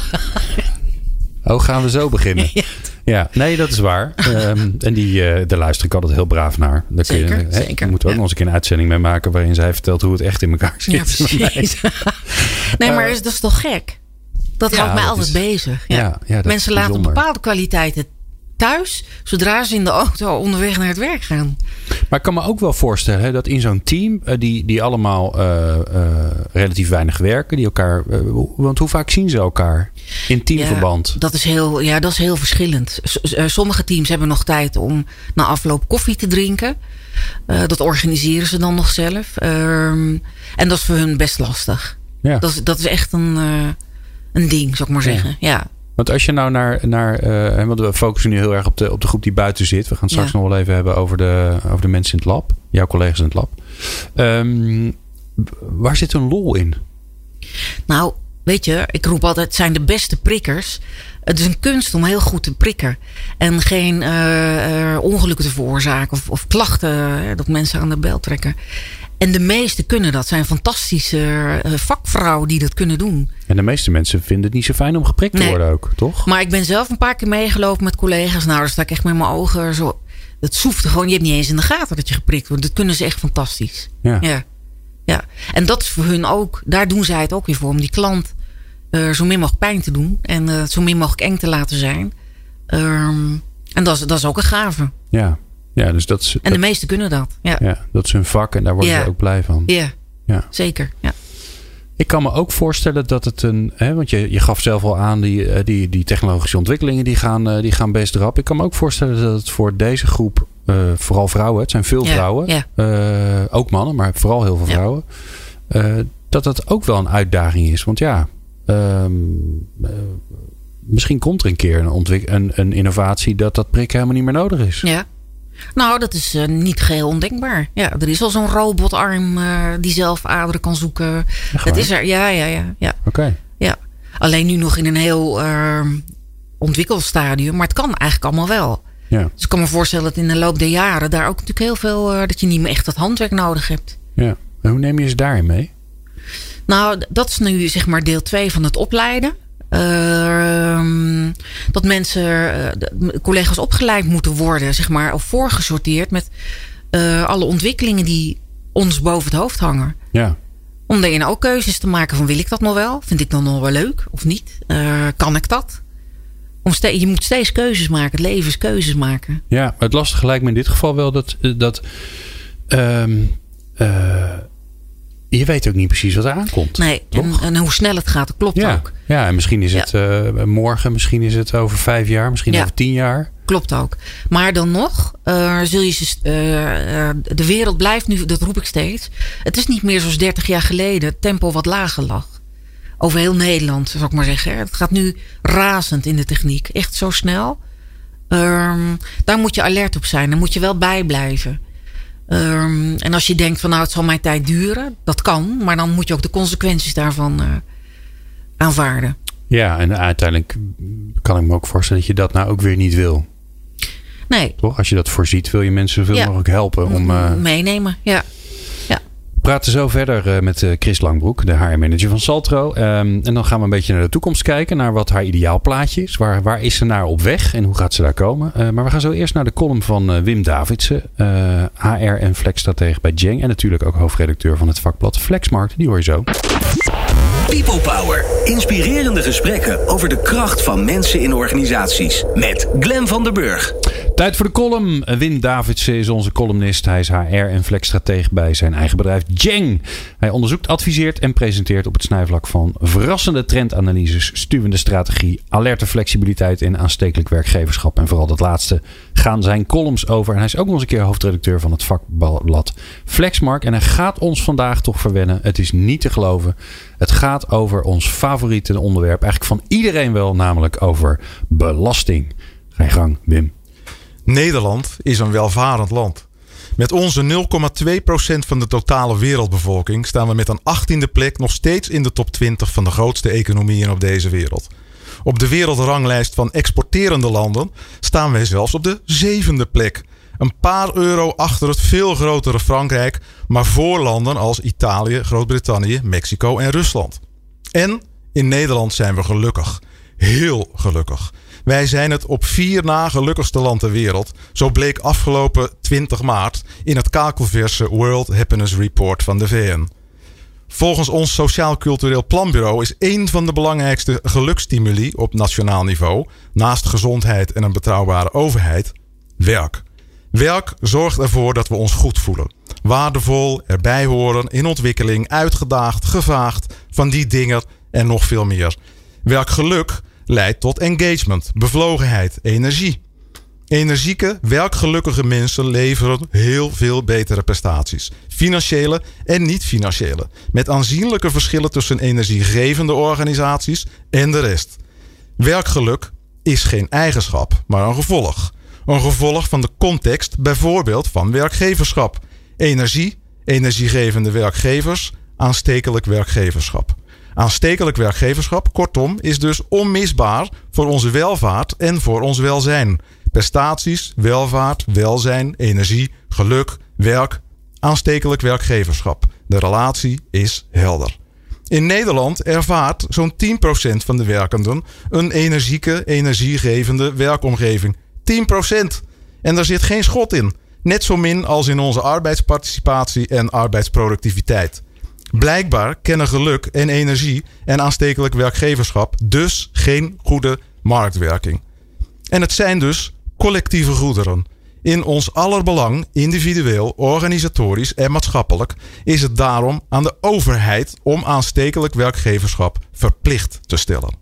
oh, gaan we zo beginnen? Ja. Nee, dat is waar. Ehm, en die, eh, daar luister ik altijd heel braaf naar. Daar kun je- Zeker, hè, zeker, moeten we ook ja. nog eens een keer een uitzending mee maken... waarin zij vertelt hoe het echt in elkaar zit. Ja, precies. nee, maar Eh, is, dat is toch gek? Dat ja, houdt mij altijd is- bezig. Ja. Ja, is Mensen laten bepaalde kwaliteiten thuis... zodra ze in de auto onderweg naar het werk gaan. Maar ik kan me ook wel voorstellen hè, dat in zo'n team... eh, die, die allemaal eh, eh, relatief weinig werken... Die elkaar, want hoe vaak zien ze elkaar in teamverband? Ja, dat is heel, ja, dat is heel verschillend. S- Sommige teams hebben nog tijd om na afloop koffie te drinken. Dat organiseren ze dan nog zelf. Ehm, en dat is voor hun best lastig. Ja. Dat, is, dat is echt een, een ding, zou ik maar Ja. zeggen. Ja. Want als je nou naar, naar eh, want we focussen nu heel erg op de, op de groep die buiten zit. We gaan het straks Ja. nog wel even hebben over de, over de mensen in het lab. Jouw collega's in het lab. Ehm, waar zit een lol in? Nou, weet je, ik roep altijd, het zijn de beste prikkers. Het is een kunst om heel goed te prikken. En geen eh, ongelukken te veroorzaken of, of klachten, hè, dat mensen aan de bel trekken. En de meesten kunnen dat. zijn fantastische eh, vakvrouwen die dat kunnen doen. En de meeste mensen vinden het niet zo fijn om geprikt te worden ook, toch? Maar ik ben zelf een paar keer meegelopen met collega's. Nou, daar sta ik echt met mijn ogen zo. Het soeft gewoon. Je hebt niet eens in de gaten dat je geprikt wordt. Dat kunnen ze echt fantastisch. Ja. Ja. ja. En dat is voor hun ook. Daar doen zij het ook weer voor. Om die klant eh, zo min mogelijk pijn te doen. En eh, zo min mogelijk eng te laten zijn. Ehm, en dat is, dat is ook een gave. Ja, ja dus dat is, En dat, de meesten kunnen dat. Ja. ja, dat is hun vak en daar worden ze ook blij van. Ja. Ja. Zeker. Ja. Ik kan me ook voorstellen dat het een. Hè, want je, je gaf zelf al aan, die, eh, die, die technologische ontwikkelingen die gaan, eh, die gaan best rap. Ik kan me ook voorstellen dat het voor deze groep, eh, vooral vrouwen, het zijn veel Ja, vrouwen, ja. ook mannen, maar vooral heel veel Ja. vrouwen, dat dat ook wel een uitdaging is. Want ja, ehm, eh, misschien komt er een keer een, een, een innovatie dat dat prikken helemaal niet meer nodig is. Ja. Nou, dat is eh, niet geheel ondenkbaar. Ja, er is al zo'n robotarm eh, die zelf aderen kan zoeken. Echt Dat waar? is er. Ja, ja, ja. ja, Oké. ja. Alleen nu nog in een heel eh, ontwikkelstadium. Maar het kan eigenlijk allemaal wel. Ja, Dus ik kan me voorstellen dat in de loop der jaren daar ook natuurlijk heel veel. eh, dat je niet meer echt dat handwerk nodig hebt. ja. En hoe neem je ze daarin mee? Nou, dat is nu zeg maar deel 2 van het opleiden. Ehm, dat mensen, eh, collega's opgeleid moeten worden, zeg maar, of voorgesorteerd met eh, alle ontwikkelingen die ons boven het hoofd hangen. Ja, Om daarin ook keuzes te maken van wil ik dat nog wel? Vind ik dat nog wel leuk of niet? Eh, kan ik dat? Om je moet steeds keuzes maken. Het leven is keuzes maken. Ja, het lastige lijkt me in dit geval wel dat. dat ehm, eh, je weet ook niet precies wat er aankomt. Nee, en, hoe snel het gaat, dat klopt ja. ook. ja, en misschien is Ja. het eh, morgen, misschien is het over vijf jaar, misschien Ja. over tien jaar. Klopt ook. Maar dan nog, eh, zul je eh, de wereld blijft nu, dat roep ik steeds. Het is niet meer zoals 30 jaar geleden, het tempo wat lager lag. Over heel Nederland, zou ik maar zeggen. Het gaat nu razend in de techniek. Echt zo snel. Ehm, daar moet je alert op zijn. Daar moet je wel bij blijven. Ehm, en als je denkt van nou het zal mijn tijd duren. Dat kan. Maar dan moet je ook de consequenties daarvan eh, aanvaarden. Ja, en uiteindelijk kan ik me ook voorstellen dat je dat nou ook weer niet wil. Nee. Toch? Als je dat voorziet, wil je mensen zoveel Ja. mogelijk helpen om. eh, Meenemen. Ja. Praten zo verder eh, met Chris Langbroek, de HR-manager van Saltro. Ehm, en dan gaan we een beetje naar de toekomst kijken, naar wat haar ideaalplaatje is. Waar, waar is ze naar op weg en hoe gaat ze daar komen? maar we gaan zo eerst naar de column van Wim Davidsen, HR en Flex-stratege bij Jeng. En natuurlijk ook hoofdredacteur van het vakblad Flexmarkt. Die hoor je zo. People Power. Inspirerende gesprekken over de kracht van mensen in organisaties. Met Glen van der Burg. Tijd voor de column. Wim Davidsen is onze columnist. Hij is HR en flexstratege bij zijn eigen bedrijf Jeng. Hij onderzoekt, adviseert en presenteert op het snijvlak van verrassende trendanalyses, stuwende strategie, alerte flexibiliteit en aanstekelijk werkgeverschap. En vooral dat laatste gaan zijn columns over. En hij is ook nog eens een keer hoofdredacteur van het vakblad Flexmark. En hij gaat ons vandaag toch verwennen. Het is niet te geloven. Het gaat over ons favoriete onderwerp. Eigenlijk van iedereen wel, namelijk over belasting. Ga je gang, Wim. Nederland is een welvarend land. Met onze 0,2% van de totale wereldbevolking staan we met een 18e plek nog steeds in de top 20 van de grootste economieën op deze wereld. Op de wereldranglijst van exporterende landen staan wij zelfs op de zevende plek. Een paar euro achter het veel grotere Frankrijk, maar voor landen als Italië, Groot-Brittannië, Mexico en Rusland. En in Nederland zijn we gelukkig. Heel gelukkig. Wij zijn het op vier na gelukkigste land ter wereld. Zo bleek afgelopen 20 maart in het kakelverse World Happiness Report van de VN. Volgens ons Sociaal Cultureel Planbureau is één van de belangrijkste geluksstimuli op nationaal niveau, naast gezondheid en een betrouwbare overheid, werk. Werk zorgt ervoor dat we ons goed voelen. Waardevol, erbij horen, in ontwikkeling, uitgedaagd, gevaagd, van die dingen en nog veel meer. Werkgeluk leidt tot engagement, bevlogenheid, energie. Energieke, werkgelukkige mensen leveren heel veel betere prestaties. Financiële en niet-financiële. Met aanzienlijke verschillen tussen energiegevende organisaties en de rest. Werkgeluk is geen eigenschap, maar een gevolg. Een gevolg van de context, bijvoorbeeld van werkgeverschap. Energie, energiegevende werkgevers, aanstekelijk werkgeverschap. Aanstekelijk werkgeverschap, kortom, is dus onmisbaar voor onze welvaart en voor ons welzijn. Prestaties, welvaart, welzijn, energie, geluk, werk, aanstekelijk werkgeverschap. De relatie is helder. In Nederland ervaart zo'n 10% van de werkenden een energieke, energiegevende werkomgeving. 10%. En daar zit geen schot in. Net zo min als in onze arbeidsparticipatie en arbeidsproductiviteit. Blijkbaar kennen geluk en energie en aanstekelijk werkgeverschap dus geen goede marktwerking. En het zijn dus collectieve goederen. In ons aller belang, individueel, organisatorisch en maatschappelijk, is het daarom aan de overheid om aanstekelijk werkgeverschap verplicht te stellen.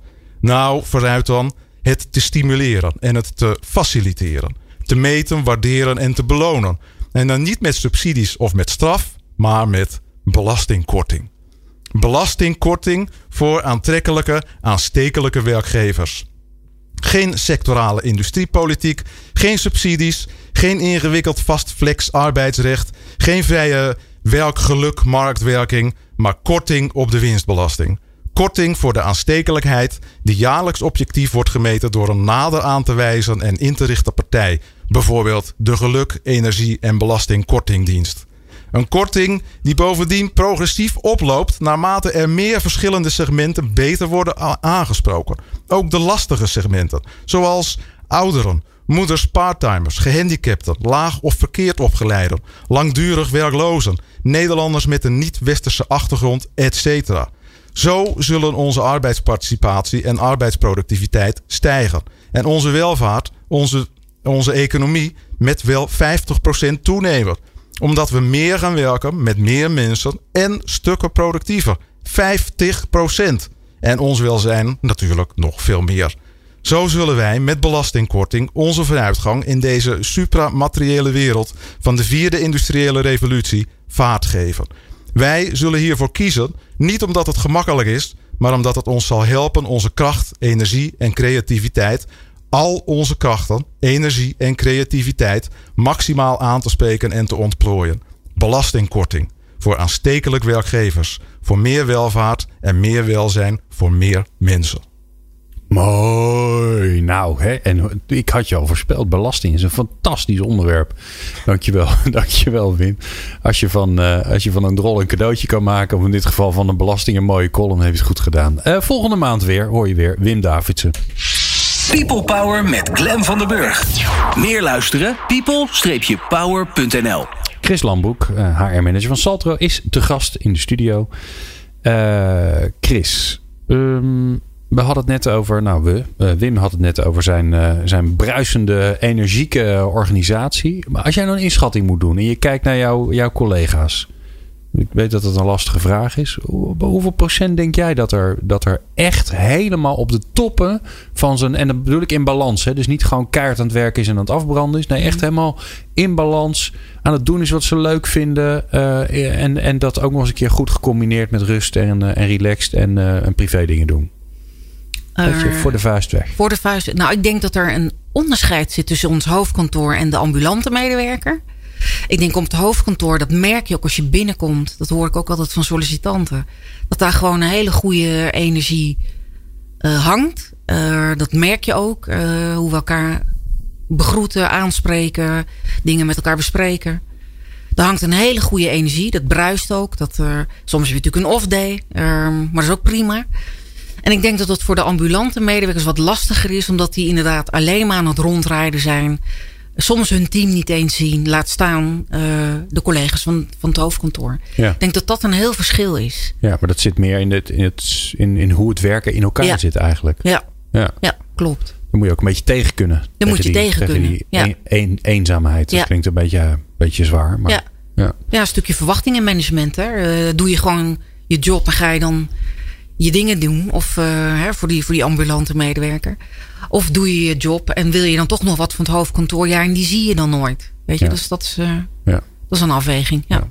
Nou, vooruit dan het te stimuleren en het te faciliteren. Te meten, waarderen en te belonen. En dan niet met subsidies of met straf, maar met belastingkorting. Belastingkorting voor aantrekkelijke, aanstekelijke werkgevers. Geen sectorale industriepolitiek, geen subsidies, geen ingewikkeld vastflex arbeidsrecht, geen vrije werkgeluk marktwerking, maar korting op de winstbelasting. Korting voor de aanstekelijkheid die jaarlijks objectief wordt gemeten door een nader aan te wijzen en in te richten partij, bijvoorbeeld de Geluk, Energie en Belastingkortingdienst. Een korting die bovendien progressief oploopt naarmate er meer verschillende segmenten beter worden aangesproken. Ook de lastige segmenten, zoals ouderen, moeders, parttimers, gehandicapten, laag of verkeerd opgeleiden, langdurig werklozen, Nederlanders met een niet-westerse achtergrond, etc. Zo zullen onze arbeidsparticipatie en arbeidsproductiviteit stijgen. En onze welvaart, onze, onze economie met wel 50% toenemen omdat we meer gaan werken met meer mensen en stukken productiever. 50%. En ons welzijn natuurlijk nog veel meer. Zo zullen wij met belastingkorting onze vooruitgang in deze supramateriële wereld van de vierde industriële revolutie vaart geven. Wij zullen hiervoor kiezen, niet omdat het gemakkelijk is, maar omdat het ons zal helpen onze kracht, energie en creativiteit al onze krachten, energie en creativiteit maximaal aan te spreken en te ontplooien. Belastingkorting voor aanstekelijk werkgevers, voor meer welvaart en meer welzijn voor meer mensen. Mooi. Nou, hè, en ik had je al voorspeld. Belasting is een fantastisch onderwerp. Dankjewel, dankjewel Wim. Als je, van, uh, als je van een drol een cadeautje kan maken, of in dit geval van een belasting een mooie column, heb je het goed gedaan. Uh, volgende maand weer, hoor je weer, Wim Davidsen. People Power met Glen van der Burg. Meer luisteren? people-power.nl Chris Lamboek, uh, HR-manager van Saltro, is te gast in de studio. Chris, um, we hadden het net over, nou we, uh, Wim had het net over zijn, uh, zijn bruisende, energieke organisatie. Maar als jij nou een inschatting moet doen en je kijkt naar jou, jouw collega's. Ik weet dat het een lastige vraag is. Hoeveel procent denk jij dat er, dat er echt helemaal op de toppen van zijn. En dat bedoel ik in balans. Hè? Dus niet gewoon keihard aan het werken is en aan het afbranden is. Nee, echt helemaal in balans. Aan het doen is wat ze leuk vinden. Uh, en, en dat ook nog eens een keer goed gecombineerd met rust en, en relaxed en, en privé dingen doen. Je, voor de vuist weg. Voor de vuist. Nou, ik denk dat er een onderscheid zit tussen ons hoofdkantoor en de ambulante medewerker. Ik denk op het hoofdkantoor, dat merk je ook als je binnenkomt. Dat hoor ik ook altijd van sollicitanten. Dat daar gewoon een hele goede energie uh, hangt. Uh, dat merk je ook. Uh, hoe we elkaar begroeten, aanspreken, dingen met elkaar bespreken. Er hangt een hele goede energie. Dat bruist ook. Dat, soms heb je natuurlijk een off day. maar dat is ook prima. En ik denk dat het voor de ambulante medewerkers wat lastiger is, omdat die inderdaad alleen maar aan het rondrijden zijn. Soms hun team niet eens zien, laat staan uh, de collega's van, van het hoofdkantoor. Ja. Ik denk dat dat een heel verschil is. Ja, maar dat zit meer in, het, in, het, in, in hoe het werken in elkaar ja. zit eigenlijk. Ja. Ja. ja, klopt. Dan moet je ook een beetje tegen kunnen. Dan moet je die, tegen kunnen. Die ja. een, een, eenzaamheid. Dat klinkt een beetje, een beetje zwaar. Maar, ja. Ja. ja, een stukje verwachtingenmanagement. Hè. Uh, doe je gewoon je job en ga je dan je dingen doen. Of uh, hè, voor, die, voor die ambulante medewerker. Of doe je je job en wil je dan toch nog wat van het hoofdkantoor? Ja, en die zie je dan nooit. Weet je, ja. dus dat is, uh, ja. dat is een afweging. Ja.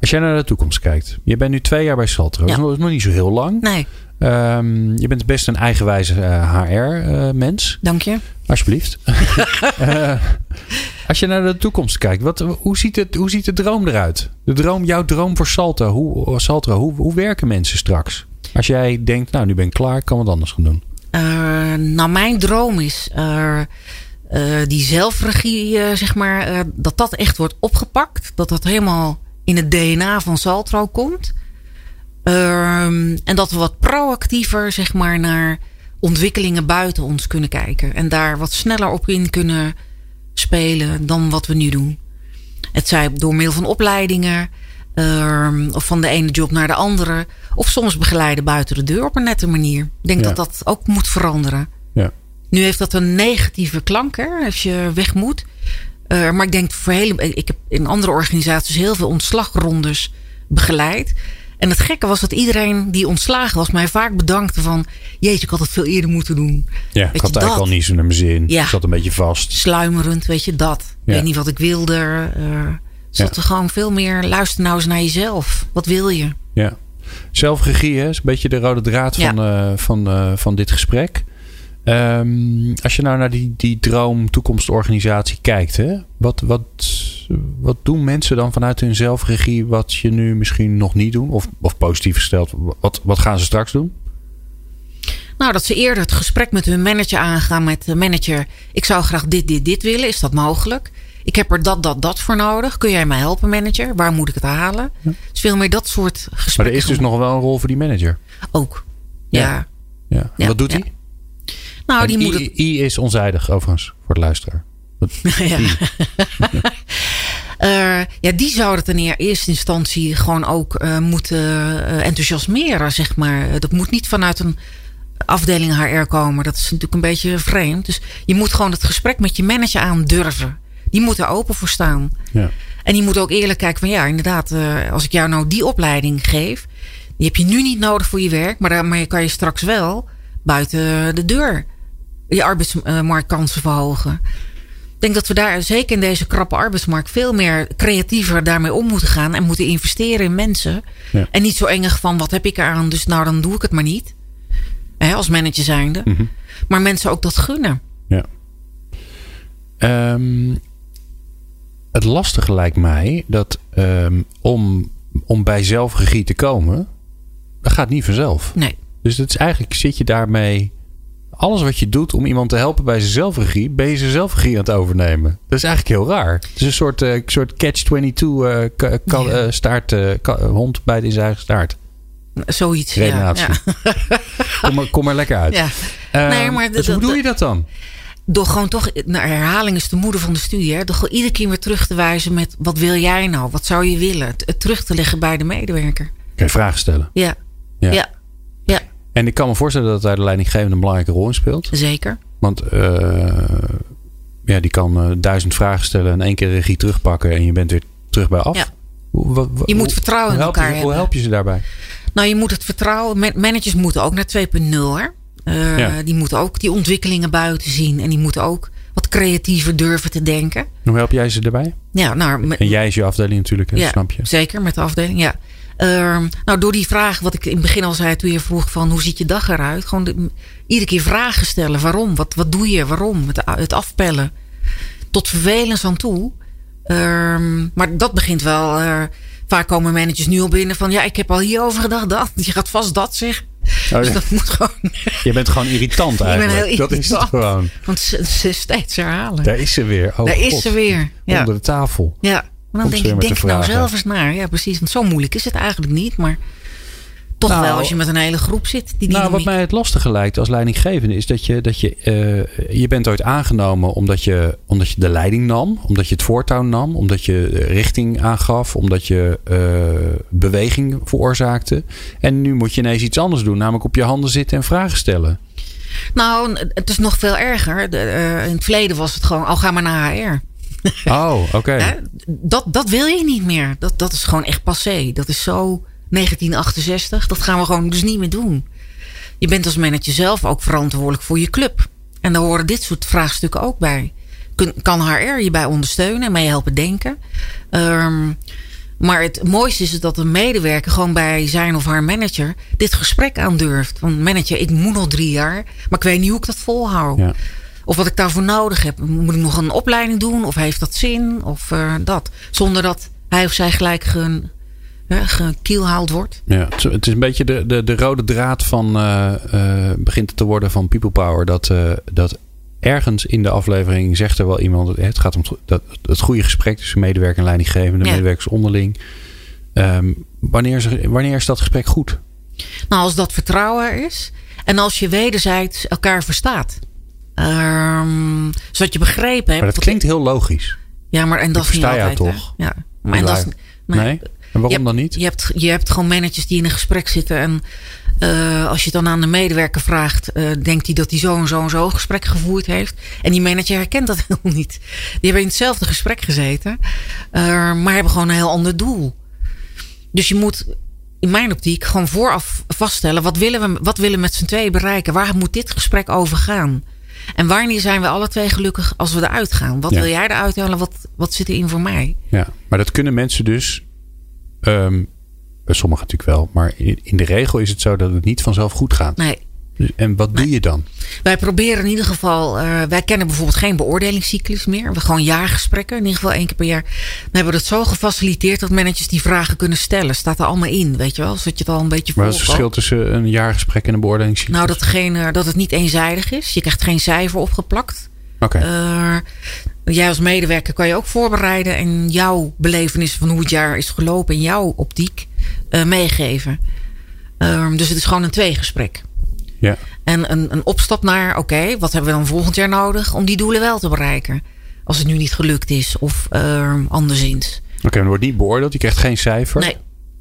Als jij naar de toekomst kijkt. Je bent nu twee jaar bij Saltro. Dat is nog niet zo heel lang. Nee. Um, je bent best een eigenwijze uh, HR-mens. Dank je. Alsjeblieft. als je naar de toekomst kijkt, wat, hoe, ziet het, hoe ziet de droom eruit? De droom, jouw droom voor Salto. Hoe, Salto, hoe, hoe werken mensen straks? Als jij denkt, nou nu ben ik klaar, ik kan wat anders gaan doen. Uh, nou, mijn droom is uh, die zelfregie, zeg maar, dat dat echt wordt opgepakt. Dat dat helemaal in het DNA van Saltro komt. Ehm, en dat we wat proactiever, zeg maar, naar ontwikkelingen buiten ons kunnen kijken. En daar wat sneller op in kunnen spelen dan wat we nu doen. Het zij door middel van opleidingen. Uh, of van de ene job naar de andere. Of soms begeleiden buiten de deur op een nette manier. Ik denk ja. dat dat ook moet veranderen. Ja. Nu heeft dat een negatieve klank hè, als je weg moet. Uh, maar ik denk voor hele. Ik heb in andere organisaties heel veel ontslagrondes begeleid. En het gekke was dat iedereen die ontslagen was mij vaak bedankte van... Jeetje, ik had het veel eerder moeten doen. Ja, weet ik had eigenlijk al niet zo naar mijn zin. Ja. Ik zat een beetje vast. Sluimerend, weet je, dat. Ja. weet niet wat ik wilde. Uh, zat er gewoon veel meer... Luister nou eens naar jezelf. Wat wil je? Ja. Zelfregie hè, is een beetje de rode draad van, uh, van, uh, van dit gesprek. Um, als je nou naar die, die droom toekomstorganisatie kijkt, hè, wat, wat, wat doen mensen dan vanuit hun zelfregie wat je nu misschien nog niet doen? Of, of positief gesteld, wat, wat gaan ze straks doen? Nou, dat ze eerder het gesprek met hun manager aangaan met de manager. Ik zou graag dit, dit, dit willen. Is dat mogelijk? Ik heb er dat, dat, dat voor nodig. Kun jij mij helpen, manager? Waar moet ik het halen? Ja. Dus veel meer dat soort gesprekken. Maar er is dus nog wel een rol voor die manager. Ook. Ja. ja. ja. Wat doet hij? Nou, die I, moet het... I is onzijdig, overigens, voor de luisteraar. ja. uh, ja, die zouden het in eerste instantie gewoon ook uh, moeten uh, enthousiasmeren, zeg maar. Dat moet niet vanuit een afdeling HR komen. Dat is natuurlijk een beetje vreemd. Dus je moet gewoon het gesprek met je manager aandurven. Die moet er open voor staan. Ja. En die moet ook eerlijk kijken van ja, inderdaad, als ik jou nou die opleiding geef, die heb je nu niet nodig voor je werk, maar, maar je kan je straks wel buiten de deur je arbeidsmarktkansen verhogen. Ik denk dat we daar zeker in deze krappe arbeidsmarkt veel meer creatiever daarmee om moeten gaan en moeten investeren in mensen. Ja. En niet zo engig van wat heb ik eraan, dus nou dan doe ik het maar niet. Hè, als manager zijnde. Mm -hmm. Maar mensen ook dat gunnen. Ja. Um, het lastige lijkt mij dat um, om, om bij zelfregie te komen, dat gaat niet vanzelf. Nee. Dus dat is eigenlijk zit je daarmee alles wat je doet om iemand te helpen bij zijn zelfregie, ben je zijn zelfregie aan het overnemen. Dat is eigenlijk heel raar. Het is een soort, uh, soort catch-22 uh, ja. staart, hond bij in zijn eigen staart. Zoiets. Ja. ja. kom, er, kom er lekker uit. Ja. nee, maar dus hoe doe je dat dan? Door gewoon toch, nou, herhaling is de moeder van de studie. Hè? Door gewoon iedere keer weer terug te wijzen met wat wil jij nou? Wat zou je willen? Het terug te leggen bij de medewerker. Kun je vragen stellen? Ja. Ja. ja. ja. En ik kan me voorstellen dat daar de leidinggevende een belangrijke rol in speelt. Zeker. Want uh, ja, die kan uh, duizend vragen stellen en één keer regie terugpakken en je bent weer terug bij af. Ja. Hoe, je moet vertrouwen in elkaar je, hebben. Hoe help je ze daarbij? Nou, je moet het vertrouwen. Managers moeten ook naar 2.0. Uh, ja. Die moeten ook die ontwikkelingen buiten zien. En die moeten ook wat creatiever durven te denken. Hoe help jij ze daarbij? Ja, nou, met, en jij is je afdeling natuurlijk, hè? Ja, snap je? Zeker, met de afdeling, ja. Uh, nou, door die vraag, wat ik in het begin al zei toen je vroeg van hoe ziet je dag eruit? Gewoon de, iedere keer vragen stellen. Waarom? Wat, wat doe je? Waarom? Het, het afpellen. Tot vervelens aan toe. Uh, maar dat begint wel. Uh, vaak komen managers nu al binnen van ja, ik heb al hierover gedacht. Dat. Je gaat vast dat zeggen. Oh, dus dat moet gewoon. Je bent gewoon irritant eigenlijk. Ik ben heel dat is het gewoon. Want ze, ze steeds herhalen. Daar is ze weer. Oh, Daar God. is ze weer. Ja. Onder de tafel. Ja. Maar dan denk ik, denk nou zelf eens naar. Ja, precies. Want zo moeilijk is het eigenlijk niet. Maar toch nou, wel als je met een hele groep zit. Die nou, wat mij het lastige lijkt als leidinggevende is dat je, dat je, uh, je bent ooit aangenomen omdat je, omdat je de leiding nam, omdat je het voortouw nam, omdat je richting aangaf, omdat je uh, beweging veroorzaakte. En nu moet je ineens iets anders doen, namelijk op je handen zitten en vragen stellen. Nou, het is nog veel erger. De, uh, in het verleden was het gewoon, al ga maar naar HR. Oh, oké. Okay. dat, dat wil je niet meer. Dat, dat is gewoon echt passé. Dat is zo 1968. Dat gaan we gewoon dus niet meer doen. Je bent als manager zelf ook verantwoordelijk voor je club. En daar horen dit soort vraagstukken ook bij. Kan HR je bij ondersteunen en mee helpen denken? Um, maar het mooiste is dat een medewerker gewoon bij zijn of haar manager dit gesprek aandurft. Van manager, ik moet nog drie jaar, maar ik weet niet hoe ik dat volhoud. Ja. Of wat ik daarvoor nodig heb. Moet ik nog een opleiding doen? Of heeft dat zin? Of uh, dat. Zonder dat hij of zij gelijk ge, gekielhaald wordt. Ja, het is een beetje de, de, de rode draad van. Uh, begint het te worden van People Power. Dat, dat ergens in de aflevering zegt er wel iemand. Het gaat om dat, het goede gesprek tussen medewerker en leidinggevende, ja. medewerkers onderling. Um, wanneer, is, wanneer is dat gesprek goed? Nou, als dat vertrouwen er is. En als je wederzijds elkaar verstaat. Um, zodat je begrepen hebt. Maar dat klinkt heel logisch. Ja, maar en dat is niet altijd. toch? Hè? Ja, maar en dat is, nee. nee. En waarom je dan niet? Je hebt, je hebt gewoon managers die in een gesprek zitten. En uh, als je dan aan de medewerker vraagt, uh, denkt hij dat hij zo en zo en zo gesprek gevoerd heeft. En die manager herkent dat helemaal niet. Die hebben in hetzelfde gesprek gezeten, uh, maar hebben gewoon een heel ander doel. Dus je moet in mijn optiek gewoon vooraf vaststellen: wat willen we, wat willen we met z'n tweeën bereiken? Waar moet dit gesprek over gaan? En wanneer zijn we alle twee gelukkig als we eruit gaan? Wat ja. wil jij eruit halen? Wat, wat zit erin voor mij? Ja, maar dat kunnen mensen dus. Um, sommigen natuurlijk wel. Maar in, de regel is het zo dat het niet vanzelf goed gaat. Nee. En wat doe je dan? Wij proberen in ieder geval. Uh, wij kennen bijvoorbeeld geen beoordelingscyclus meer. We gewoon jaargesprekken, in ieder geval één keer per jaar. Dan hebben we het zo gefaciliteerd dat managers die vragen kunnen stellen. Staat er allemaal in, weet je wel? Zodat je het al een beetje Maar wat is het verschil tussen een jaargesprek en een beoordelingscyclus? Nou, dat, geen, dat het niet eenzijdig is. Je krijgt geen cijfer opgeplakt. Oké. Okay. Uh, jij als medewerker kan je ook voorbereiden en jouw belevenis van hoe het jaar is gelopen in jouw optiek uh, meegeven. Um, dus het is gewoon een tweegesprek. Ja. En een, een opstap naar, oké, okay, wat hebben we dan volgend jaar nodig om die doelen wel te bereiken? Als het nu niet gelukt is of uh, anderszins. Oké, okay, dan wordt niet beoordeeld, je krijgt geen cijfer. Nee.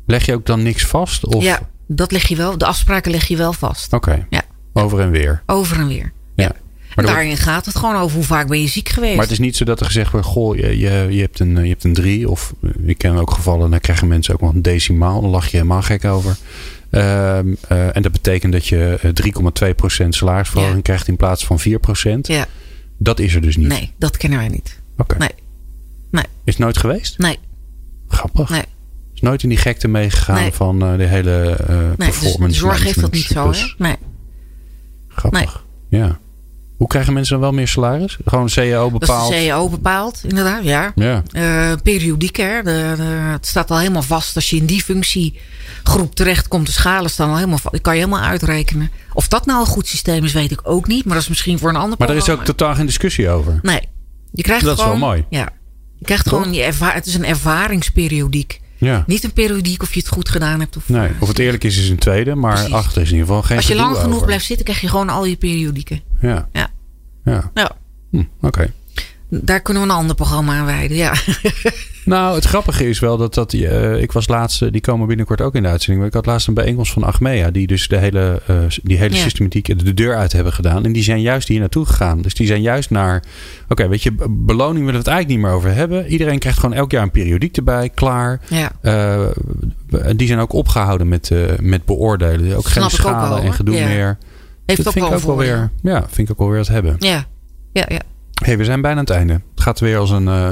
Leg je ook dan niks vast? Of? Ja, dat leg je wel. De afspraken leg je wel vast. Oké. Okay. Ja. Over en weer. Over en weer. Ja. ja. En daarin wordt... gaat het gewoon over hoe vaak ben je ziek geweest. Maar het is niet zo dat er gezegd wordt: Goh, je, je, je, hebt, een, je hebt een drie. Of ik ken ook gevallen, dan krijgen mensen ook nog een decimaal. Dan lach je helemaal gek over. Uh, uh, en dat betekent dat je 3,2% salarisverhoging ja. krijgt in plaats van 4%. Ja. Dat is er dus niet. Nee, dat kennen wij niet. Oké. Okay. Nee. nee. Is het nooit geweest? Nee. Grappig. Nee. Is nooit in die gekte meegegaan nee. van uh, de hele uh, nee, performance. Dus de zorg heeft dat niet zo, hè? Nee. Grappig. Nee. Ja. Hoe krijgen mensen dan wel meer salaris? Gewoon CEO bepaald? Dat is de CEO bepaald, inderdaad, ja. Ja. Uh, periodiek, hè. De, de, het staat al helemaal vast. Als je in die functiegroep terechtkomt, de schalen staan al helemaal vast. Dat kan je helemaal uitrekenen. Of dat nou een goed systeem is, weet ik ook niet. Maar dat is misschien voor een ander Maar er is ook totaal geen discussie over? Nee. Je krijgt dat gewoon, is wel mooi. Ja. Je krijgt gewoon, je het is een ervaringsperiodiek. Ja. Niet een periodiek of je het goed gedaan hebt. Of, nee, of het eerlijk is, is een tweede. Maar Precies. achter is in ieder geval geen Als je lang genoeg over. blijft zitten, krijg je gewoon al je periodieken. Ja. Ja. Ja. Nou, Hm, Oké. Daar kunnen we een ander programma aan wijden. Ja. Nou, het grappige is wel dat dat. eh, ik was laatst. eh, die komen binnenkort ook in de uitzending. Maar ik had laatst een bijeenkomst van Achmea. Die dus de hele, eh, die hele Ja. systematiek de deur uit hebben gedaan. En die zijn juist hier naartoe gegaan. Dus die zijn juist naar. Oké, weet je, beloning willen we het eigenlijk niet meer over hebben. Iedereen krijgt gewoon elk jaar een periodiek erbij. Klaar. ja. Eh, die zijn ook opgehouden met, met beoordelen. Ook Snap geen ook schalen wel, en gedoe Ja. meer. Heeft dat ook vind wel ik ook wel weer. Ja, vind ik ook wel weer het hebben. Ja. Ja, ja. Hey, we zijn bijna aan het einde. Het gaat weer als een. eh,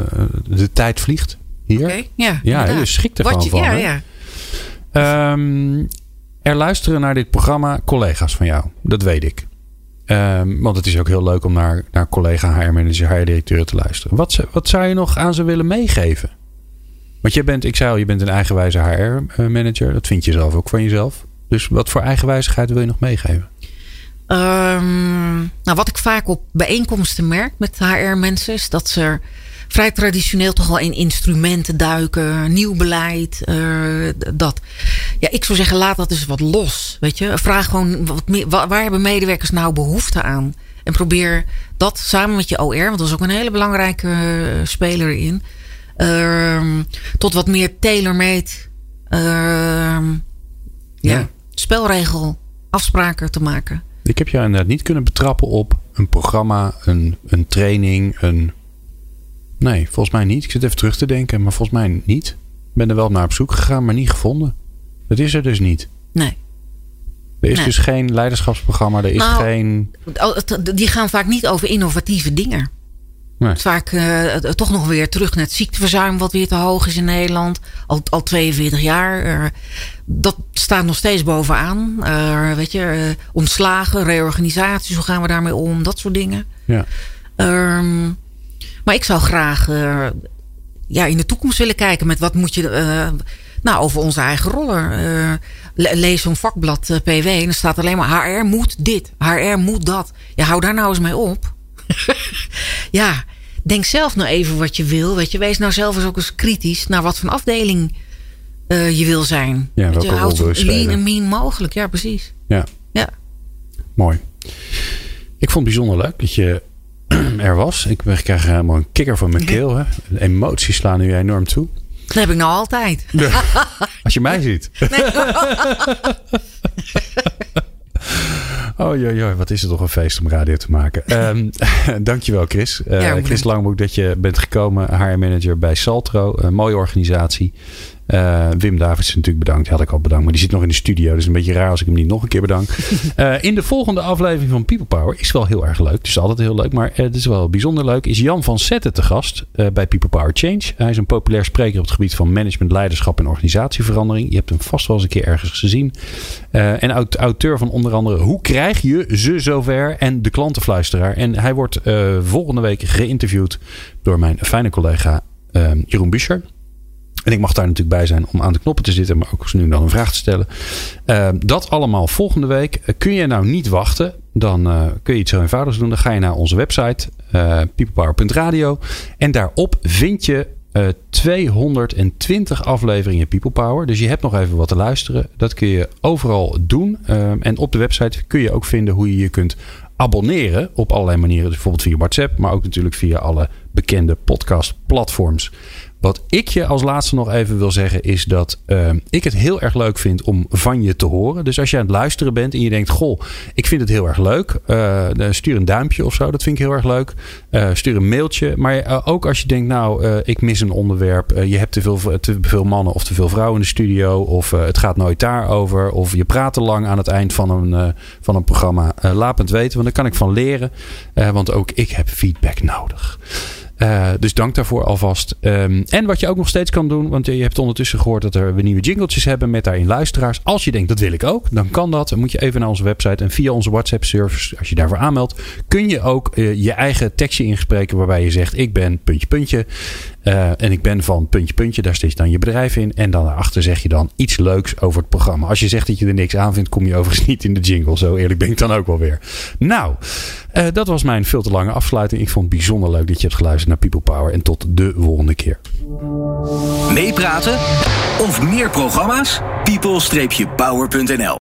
de tijd vliegt hier. Oké. Ja, Ja, je schrikt er gewoon van. Ja, hè? ja. Ehm, er luisteren naar dit programma collega's van jou. Dat weet ik. Ehm, want het is ook heel leuk om naar, naar collega HR-manager, HR-directeur te luisteren. Wat, wat zou je nog aan ze willen meegeven? Want jij bent, ik zei al, je bent een eigenwijze HR-manager. Dat vind je zelf ook van jezelf. Dus wat voor eigenwijzigheid wil je nog meegeven? Ehm, nou, wat ik vaak op bijeenkomsten merk met HR-mensen is dat ze vrij traditioneel toch wel in instrumenten duiken, nieuw beleid, eh, dat. Ja, ik zou zeggen, laat dat eens wat los. Weet je, vraag gewoon wat meer, wa- waar hebben medewerkers nou behoefte aan? En probeer dat samen met je OR, want dat is ook een hele belangrijke eh, speler in, ehm, tot wat meer tailor-made ehm, ja, Ja. spelregel afspraken te maken. Ik heb jou inderdaad niet kunnen betrappen op een programma, een, een training, een... Nee, volgens mij niet. Ik zit even terug te denken, maar volgens mij niet. Ik ben er wel naar op zoek gegaan, maar niet gevonden. Dat is er dus niet. Nee. Er is Nee. dus geen leiderschapsprogramma. Er is Nou, geen... Die gaan vaak niet over innovatieve dingen. Nee. Vaak eh, toch nog weer terug naar het ziekteverzuim, wat weer te hoog is in Nederland. Al, al 42 jaar. Eh, dat staat nog steeds bovenaan. Eh, weet je, ontslagen, reorganisaties, hoe gaan we daarmee om? Dat soort dingen. Ja. Ehm, maar ik zou graag ja, in de toekomst willen kijken met wat moet je. nou, over onze eigen rollen. Le- lees zo'n vakblad PW en er staat alleen maar HR moet dit, HR moet dat. Ja, hou daar nou eens mee op. ja, denk zelf nou even wat je wil. Weet je, wees nou zelf eens ook eens kritisch naar wat voor afdeling eh, je wil zijn. Ja, welke je, rol houd wil je zo lean en mean mogelijk. Ja, precies. Ja, Ja. mooi. Ik vond het bijzonder leuk dat je er was. Ik krijg helemaal een kikker van mijn keel. Hè. De emoties slaan nu enorm toe. Dat heb ik nou altijd. Als je mij ziet. Oh joi, joi, wat is het toch een feest om radio te maken. Ehm dankjewel Chris. Ja, Chris bedankt. Langbroek dat je bent gekomen. HR-manager bij Saltro. Een mooie organisatie. Eh, Wim Davids natuurlijk bedankt. Die had ik al bedankt. Maar die zit nog in de studio. Dus een beetje raar als ik hem niet nog een keer bedank. Eh, in de volgende aflevering van People Power. Is wel heel erg leuk. Het is altijd heel leuk. Maar eh, het is wel bijzonder leuk. Is Jan van Zetten te gast bij People Power Change. Hij is een populair spreker op het gebied van management, leiderschap en organisatieverandering. Je hebt hem vast wel eens een keer ergens gezien. En aut- auteur van onder andere Hoe krijg je ze zover? En De Klantenfluisteraar. En hij wordt volgende week geïnterviewd door mijn fijne collega Jeroen Buscher. En ik mag daar natuurlijk bij zijn om aan de knoppen te zitten, maar ook nu dan een vraag te stellen. Eh, dat allemaal volgende week. Eh, kun je nou niet wachten, dan eh, kun je iets zo eenvoudigs doen. Dan ga je naar onze website, eh peoplepower.radio. En daarop vind je eh 220 afleveringen People Power. Dus je hebt nog even wat te luisteren. Dat kun je overal doen. Eh, en op de website kun je ook vinden hoe je je kunt abonneren op allerlei manieren. Dus bijvoorbeeld via WhatsApp, maar ook natuurlijk via alle bekende podcastplatforms. Wat ik je als laatste nog even wil zeggen is dat eh, ik het heel erg leuk vind om van je te horen. Dus als je aan het luisteren bent en je denkt, goh, ik vind het heel erg leuk. eh, stuur een duimpje of zo, dat vind ik heel erg leuk. Eh, stuur een mailtje. Maar ook als je denkt, nou, ik mis een onderwerp. je hebt te veel, te veel mannen of te veel vrouwen in de studio. Of het gaat nooit daarover. Of je praat te lang aan het eind van een, van een programma. Laat het weten, want daar kan ik van leren. Want ook ik heb feedback nodig. Uh, dus dank daarvoor alvast. Um, en wat je ook nog steeds kan doen, want je hebt ondertussen gehoord dat er we nieuwe jingletjes hebben met daarin luisteraars. Als je denkt dat wil ik ook, dan kan dat. Dan moet je even naar onze website en via onze WhatsApp-service, als je daarvoor aanmeldt, kun je ook uh, je eigen tekstje inspreken waarbij je zegt: Ik ben puntje puntje. Uh, en ik ben van puntje puntje, daar steeds dan je bedrijf in. En dan daarachter zeg je dan iets leuks over het programma. Als je zegt dat je er niks aan vindt, kom je overigens niet in de jingle. Zo eerlijk ben ik dan ook wel weer. Nou, uh, dat was mijn veel te lange afsluiting. Ik vond het bijzonder leuk dat je hebt geluisterd naar People Power. En tot de volgende keer. Meepraten of meer programma's? people-power.nl